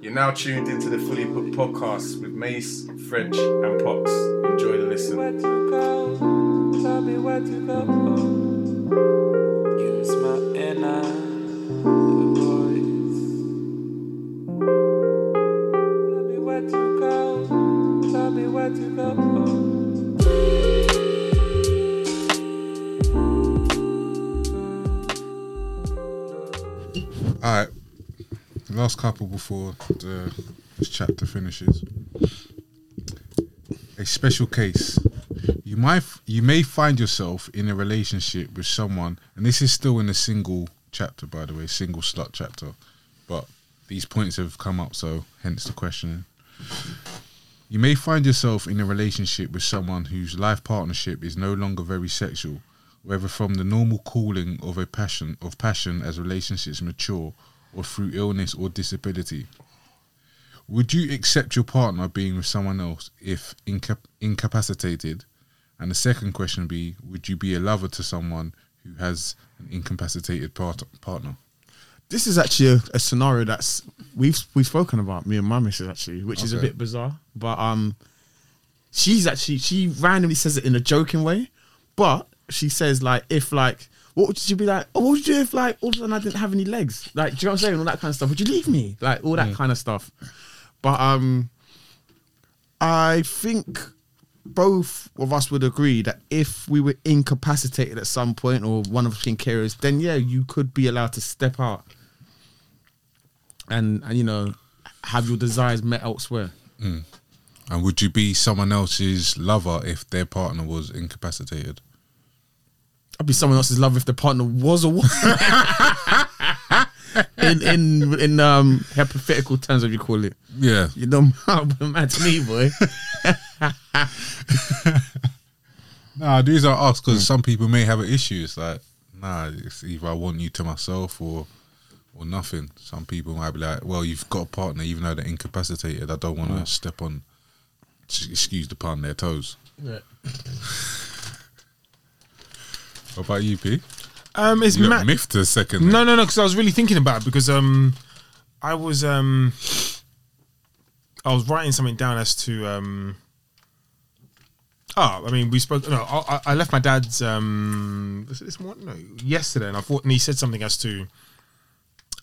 You're now tuned into the Fully Booked podcast with Mace, French, and Pox. Enjoy the listen. Last couple before the this chapter finishes. A special case. You might you may find yourself in a relationship with someone, and this is still in a single chapter, by the way, single slut chapter. But these points have come up, so hence the question. You may find yourself in a relationship with someone whose life partnership is no longer very sexual, whether from the normal cooling of a passion of passion as relationships mature, or through illness or disability. Would you accept your partner being with someone else if inca- incapacitated? And the second question would be: Would you be a lover to someone who has an incapacitated part- partner? This is actually a, a scenario that's we've we've spoken about me and my missus actually, which is a bit bizarre. But um, she's actually she randomly says it in a joking way, but she says like if like what would you be like? Oh, what would you do if like all of a sudden I didn't have any legs? Like, do you know what I'm saying? All that kind of stuff. Would you leave me? Like all that kind of stuff. But um, I think both of us would agree that if we were incapacitated at some point or one of us being carriers, then yeah, you could be allowed to step out and, and you know have your desires met elsewhere. And would you be someone else's lover if their partner was incapacitated? I'd be someone else's lover if the partner was a woman. in in in um hypothetical terms, as you call it. Yeah. You know, mad to me, boy. Nah, these are asked because some people may have an issue. It's like, nah, it's either I want you to myself or or nothing. Some people might be like, well, you've got a partner, even though they're incapacitated. I don't want to step on, excuse the pun, their toes. What about you, P? Um, it's You mad. miffed a second. No, no, no. Because I was really thinking about it because um, I was um, I was writing something down as to um. Oh, I mean, we spoke. No, I, I- left my dad's um. Was it this morning? No, yesterday, and I thought, and he said something as to,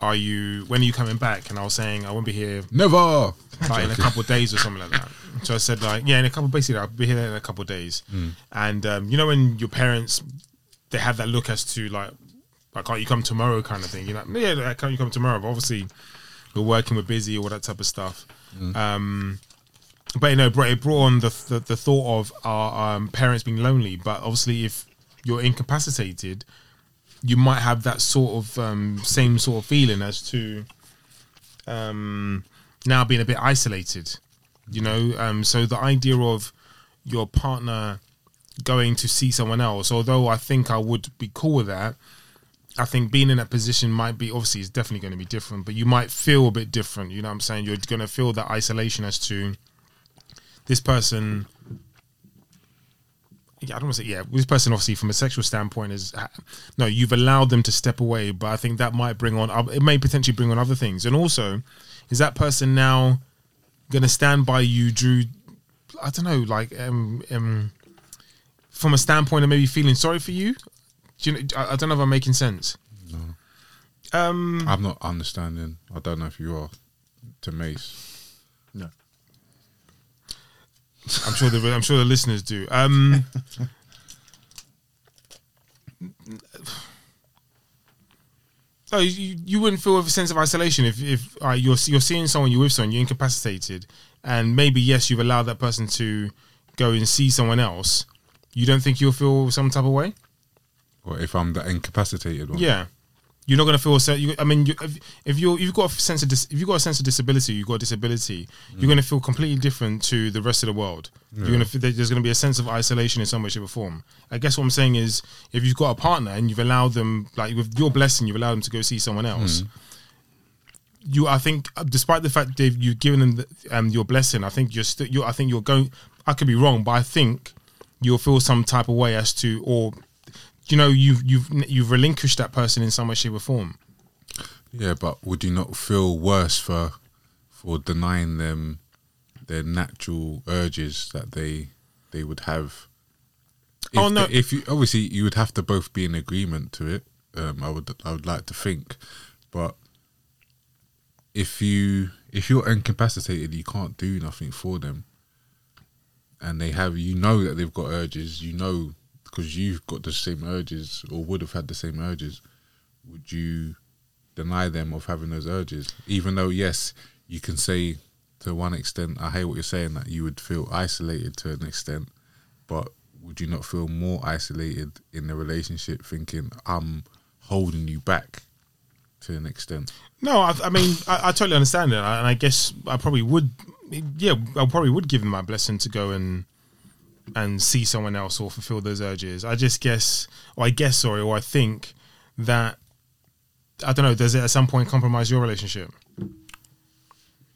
"Are you? When are you coming back?" And I was saying, "I won't be here Never. like in a couple of days or something like that. So I said like, yeah, in a couple basically I'll be here in a couple of days. And um, you know when your parents they have that look as to like, like can't you come tomorrow kind of thing. You know, yeah, like, can't you come tomorrow? But obviously we're working, we're busy, all that type of stuff. Um, but you know, it brought on the, the the thought of our um, parents being lonely. But obviously, if you're incapacitated, you might have that sort of um, same sort of feeling as to um, now being a bit isolated. You know, um, so the idea of your partner going to see someone else, although I think I would be cool with that. I think being in that position might be obviously it's definitely going to be different, but you might feel a bit different. You know what I'm saying? You're going to feel that isolation as to this person. Yeah, I don't want to say yeah. This person, obviously, from a sexual standpoint, is no. You've allowed them to step away, but I think that might bring on. It may potentially bring on other things, and also, is that person now going to stand by you, Drew? I don't know, like um, um, from a standpoint of maybe feeling sorry for you. Do you know, I, I don't know if I'm making sense. Um, I'm not understanding. I don't know if you are to Mace. No. I'm sure the I'm sure the listeners do. Um, oh, you, you wouldn't feel a sense of isolation if if uh, you're you're seeing someone you're with someone you're incapacitated, and maybe yes you've allowed that person to go and see someone else. You don't think you'll feel some type of way? Or if I'm the incapacitated one. Yeah, you're not gonna feel. So you, I mean, you, if, if you're you've got a sense of dis, if you've got a sense of disability, you've got a disability. You're gonna feel completely different to the rest of the world. You're gonna there's gonna be a sense of isolation in some way, shape, or form. I guess what I'm saying is, if you've got a partner and you've allowed them, like with your blessing, you've allowed them to go see someone else. You, I think, uh, despite the fact that you've given them the, um, your blessing, I think you're still. I think you're going. I could be wrong, but I think you'll feel some type of way as to, or you know, you've you've you've relinquished that person in some way, shape, or form. Yeah, but would you not feel worse for for denying them their natural urges that they they would have. If Oh, no. they- if you obviously you would have to both be in agreement to it. Um, I would I would like to think, but if you if you're incapacitated, you can't do nothing for them, and they have you know that they've got urges. You know because you've got the same urges or would have had the same urges. Would you deny them of having those urges, even though yes, you can say to one extent, I hear what you're saying that you would feel isolated to an extent, but would you not feel more isolated in the relationship, thinking I'm holding you back to an extent? No, I, I mean, I, I totally understand it, and I guess I probably would. Yeah, I probably would give him my blessing to go and and see someone else or fulfill those urges. I just guess, or I guess, sorry, or I think that I don't know. Does it at some point compromise your relationship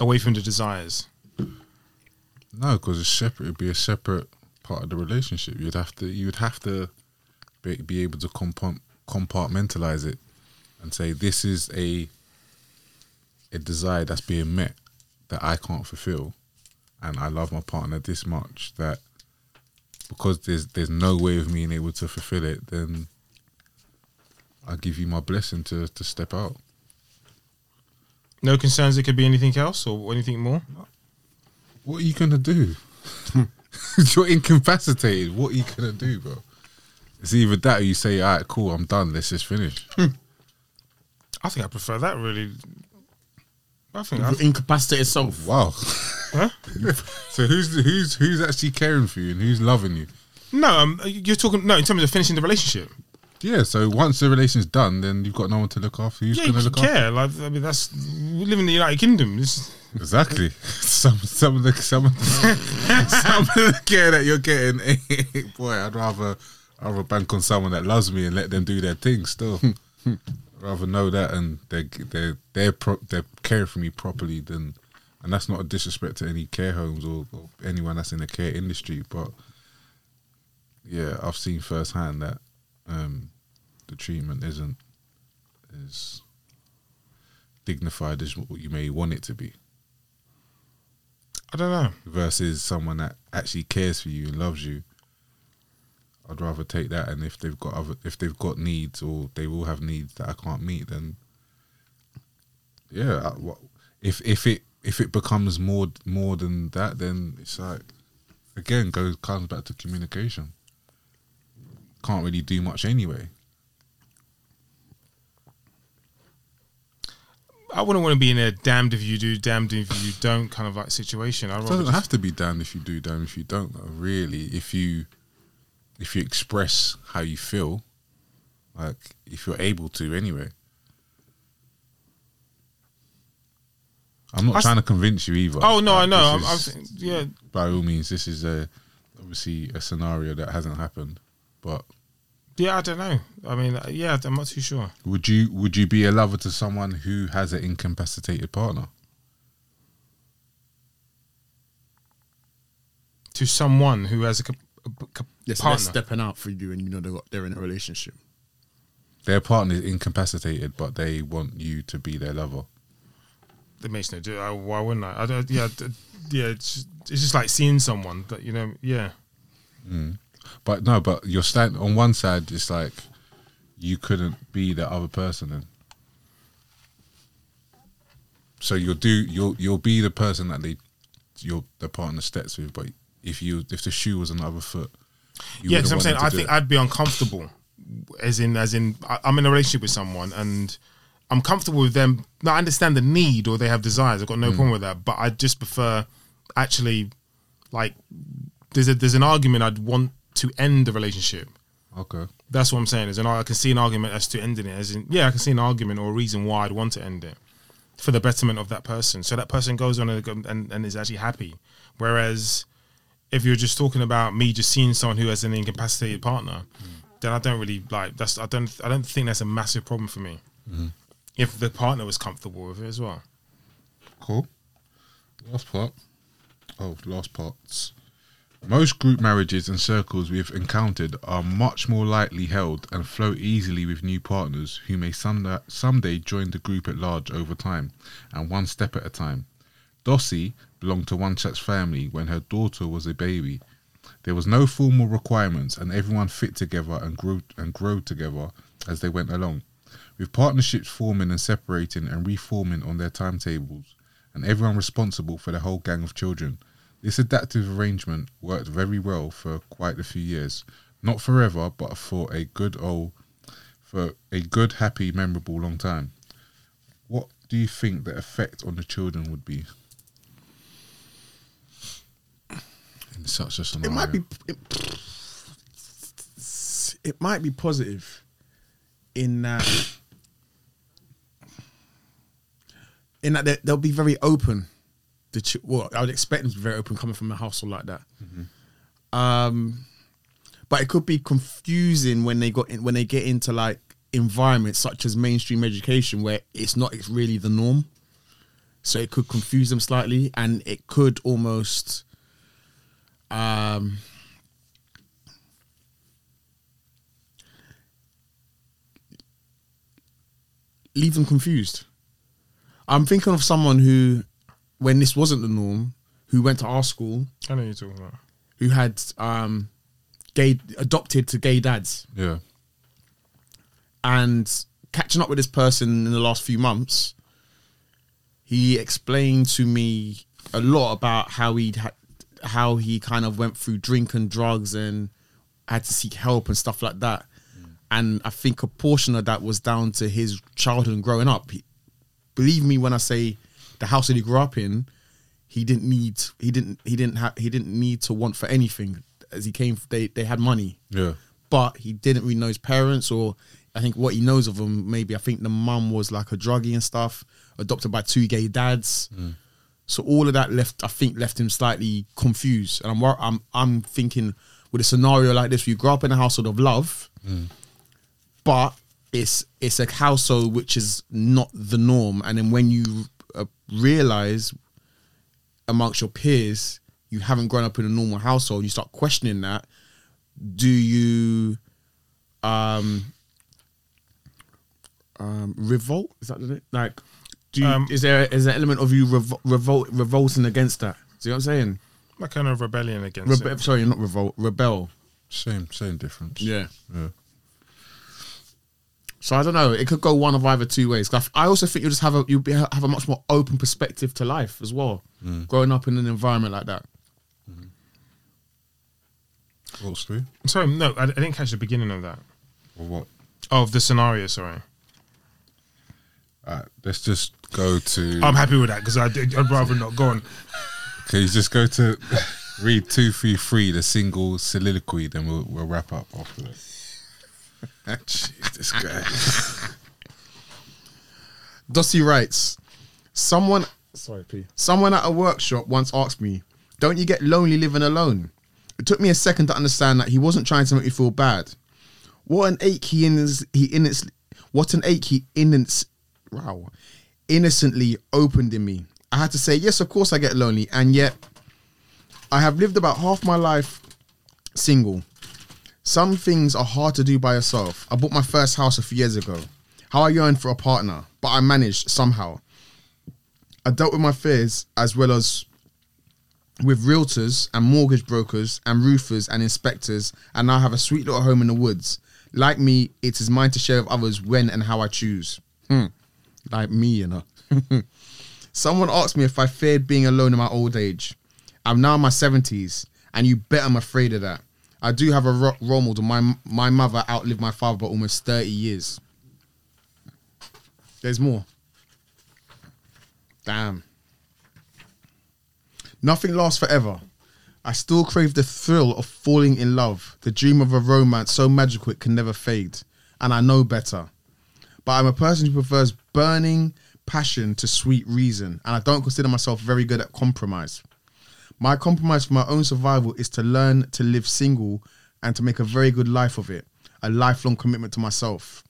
away from the desires? No, because it's separate. It'd be a separate part of the relationship. You'd have to. You'd have to be, be able to compartmentalize it and say this is a a desire that's being met that I can't fulfill, and I love my partner this much that because there's there's no way of me being able to fulfill it, then I give you my blessing to to step out. No concerns. It could be anything else or anything more. What are you gonna do? You're incapacitated. What are you gonna do, bro? It's either that or you say, "All right, cool, I'm done. Let's just finish." I think I prefer that. Really, I think. I, Incapacitate yourself. wow. huh? so who's who's who's actually caring for you and who's loving you? No, um, you're talking no in terms of finishing the relationship. Yeah. So once the relation's done, then you've got no one to look after. Who's Yeah, you gonna can look after? care. Like, I mean, that's we live in the United Kingdom. This, Exactly. some some of the some of the, some of the care that you're getting. boy, I'd rather I'd rather bank on someone that loves me and let them do their thing. Still, I'd rather know that and they they they're pro- they're caring for me properly than. And that's not a disrespect to any care homes or, or anyone that's in the care industry, but yeah, I've seen firsthand that um, the treatment isn't as dignified as what you may want it to be I don't know. versus someone that actually cares for you and loves you. I'd rather take that, and if they've got other, if they've got needs or they will have needs that I can't meet, then yeah, I, what, if if it if it becomes more more than that, then it's like again goes comes back to communication. Can't really do much anyway. I wouldn't want to be in a damned if you do, damned if you don't kind of like situation. I it doesn't have to be damned if you do, damned if you don't. Though, really, if you if you express how you feel, like if you're able to, anyway. I'm not I s- trying to convince you either. Oh no, I know. I'm, I'm, this is- saying- yeah, by all means, this is a obviously a scenario that hasn't happened. But yeah. I don't know. I mean, uh, yeah, I'm not too sure. would you would you be a lover to someone who has an incapacitated partner? To someone who has a, cap- a cap- Yes, partner. they're stepping out for you, and you know they're, they're in a relationship. Their partner is incapacitated, but they want you to be their lover. It makes no difference. Why wouldn't I? I don't, yeah, d- yeah. It's just, it's just like seeing someone that you know. Yeah, mm. But no, but you're stand on one side. It's like you couldn't be the other person, then. So you'll do you'll you'll be the person that they your the partner steps with. But if you if the shoe was on the other foot, you yeah. Because I'm saying I think it. I'd be uncomfortable, as in as in I, I'm in a relationship with someone and I'm comfortable with them. Now I understand the need or they have desires. I've got no hmm. problem with that. But I just prefer actually like there's a there's an argument I'd want to end the relationship. okay. That's what I'm saying. Is an I can see an argument as to ending it. As in, yeah, I can see an argument or a reason why I'd want to end it for the betterment of that person. So that person goes on and, and, and is actually happy. Whereas if you're just talking about me just seeing someone who has an incapacitated partner, then I don't really like that's I don't I don't think that's a massive problem for me. Mm-hmm. If the partner was comfortable with it as well. Cool. Last part. Oh, last parts. Most group marriages and circles we've encountered are much more lightly held and flow easily with new partners who may someday, someday join the group at large over time and one step at a time. Dossie belonged to one such family when her daughter was a baby. There was no formal requirements, and everyone fit together and grew and grew together as they went along, with partnerships forming and separating and reforming on their timetables, and everyone responsible for the whole gang of children. This adaptive arrangement worked very well for quite a few years, not forever, but for a good old, for a good, happy, memorable long time. What do you think the effect on the children would be? In such a It might be. It, it might be positive in that. In that they- they'll be very open. The ch- well, I would expect them to be very open coming from a household like that. Um, but it could be confusing when they got in, when they get into like environments such as mainstream education where it's not it's really the norm. So it could confuse them slightly, and it could almost um, leave them confused. I'm thinking of someone who, when this wasn't the norm, who went to our school, I know you're talking about. who had um, gay adopted to gay dads, Yeah. and catching up with this person in the last few months, he explained to me a lot about how he'd had, how he kind of went through drink and drugs and had to seek help and stuff like that. Mm. And I think a portion of that was down to his childhood and growing up. He, believe me when I say the house that he grew up in, he didn't need he didn't he didn't have he didn't need to want for anything as he came they they had money Yeah. but he didn't really know his parents or I think what he knows of them maybe I think the mum was like a druggie and stuff adopted by two gay dads mm. So all of that left I think left him slightly confused. And I'm I'm I'm thinking with a scenario like this where you grow up in a household of love but it's it's a household which is not the norm. And then when you uh, realize amongst your peers you haven't grown up in a normal household you start questioning that do you um um revolt? Is that the like do you, Um, is there is an element of you revol- revolt revolting against that see what i'm saying Like kind of rebellion against Rebe- it. sorry not revolt rebel Same same difference. yeah Yeah. so i don't know it could go one of either two ways. i also think you just have a you have a much more open perspective to life as well growing up in an environment like that What, Stu? Sorry, no, I, I didn't catch the beginning of that. Or what? Oh, of the scenario, sorry. Alright, let's just go to. I'm happy with that because I'd, I'd rather not go on. Can you just go to read two, three, three, the single soliloquy, then we'll, we'll wrap up after that. Jeez, this guy. Dossie writes, someone sorry, P. Someone at a workshop once asked me, "Don't you get lonely living alone?" It took me a second to understand that he wasn't trying to make me feel bad. What an ache he in he innocently, what an ache he innocent, wow, innocently opened in me. I had to say, yes, of course I get lonely, and yet I have lived about half my life single. Some things are hard to do by yourself. I bought my first house a few years ago. How I yearned for a partner, but I managed somehow. I dealt with my fears as well as with realtors and mortgage brokers and roofers and inspectors, and now I have a sweet little home in the woods. Like me, it is mine to share with others when and how I choose. Hmm. Like me, you know. Someone asked me if I feared being alone in my old age. I'm now in my 70s, and you bet I'm afraid of that. I do have a ro- role model. My, my mother outlived my father by almost 30 years. There's more. Damn. Nothing lasts forever. I still crave the thrill of falling in love, the dream of a romance so magical it can never fade. And I know better. But I'm a person who prefers burning passion to sweet reason, and I don't consider myself very good at compromise. My compromise for my own survival is to learn to live single and to make a very good life of it, a lifelong commitment to myself.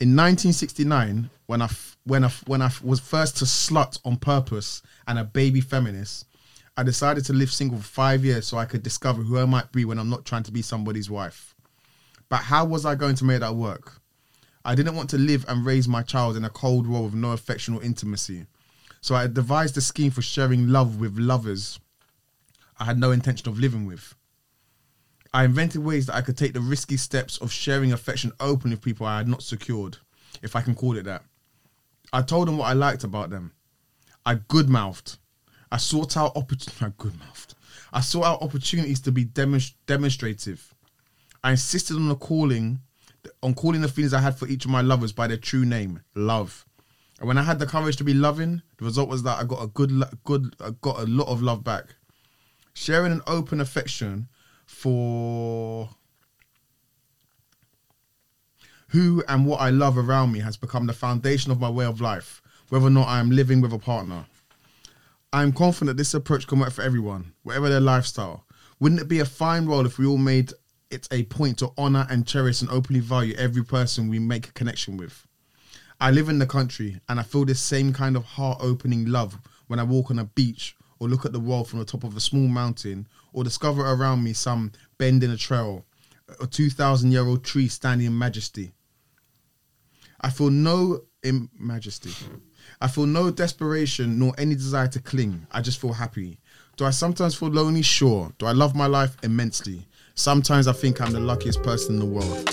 In 1969, when I f- when I f- when I was first to slut on purpose and a baby feminist, I decided to live single for five years so I could discover who I might be when I'm not trying to be somebody's wife. But how was I going to make that work? I didn't want to live and raise my child in a cold world with no affection or intimacy. So I devised a scheme for sharing love with lovers I had no intention of living with. I invented ways that I could take the risky steps of sharing affection openly with people I had not secured, if I can call it that. I told them what I liked about them. I good mouthed. I sought out opportunities. Good mouthed. I sought out opportunities to be demonst- demonstrative. I insisted on the calling, on calling the feelings I had for each of my lovers by their true name, love. And when I had the courage to be loving, the result was that I got a good, good, I got a lot of love back. Sharing an open affection for who and what I love around me has become the foundation of my way of life, whether or not I am living with a partner. I am confident this approach can work for everyone, whatever their lifestyle. Wouldn't it be a fine role if we all made it a point to honor and cherish and openly value every person we make a connection with? I live in the country and I feel this same kind of heart opening love when I walk on a beach or look at the world from the top of a small mountain or discover around me some bend in a trail, a 2,000 year old tree standing in majesty. I feel no in majesty. I feel no desperation nor any desire to cling. I just feel happy. Do I sometimes feel lonely? Sure. Do I love my life? Immensely. Sometimes I think I'm the luckiest person in the world.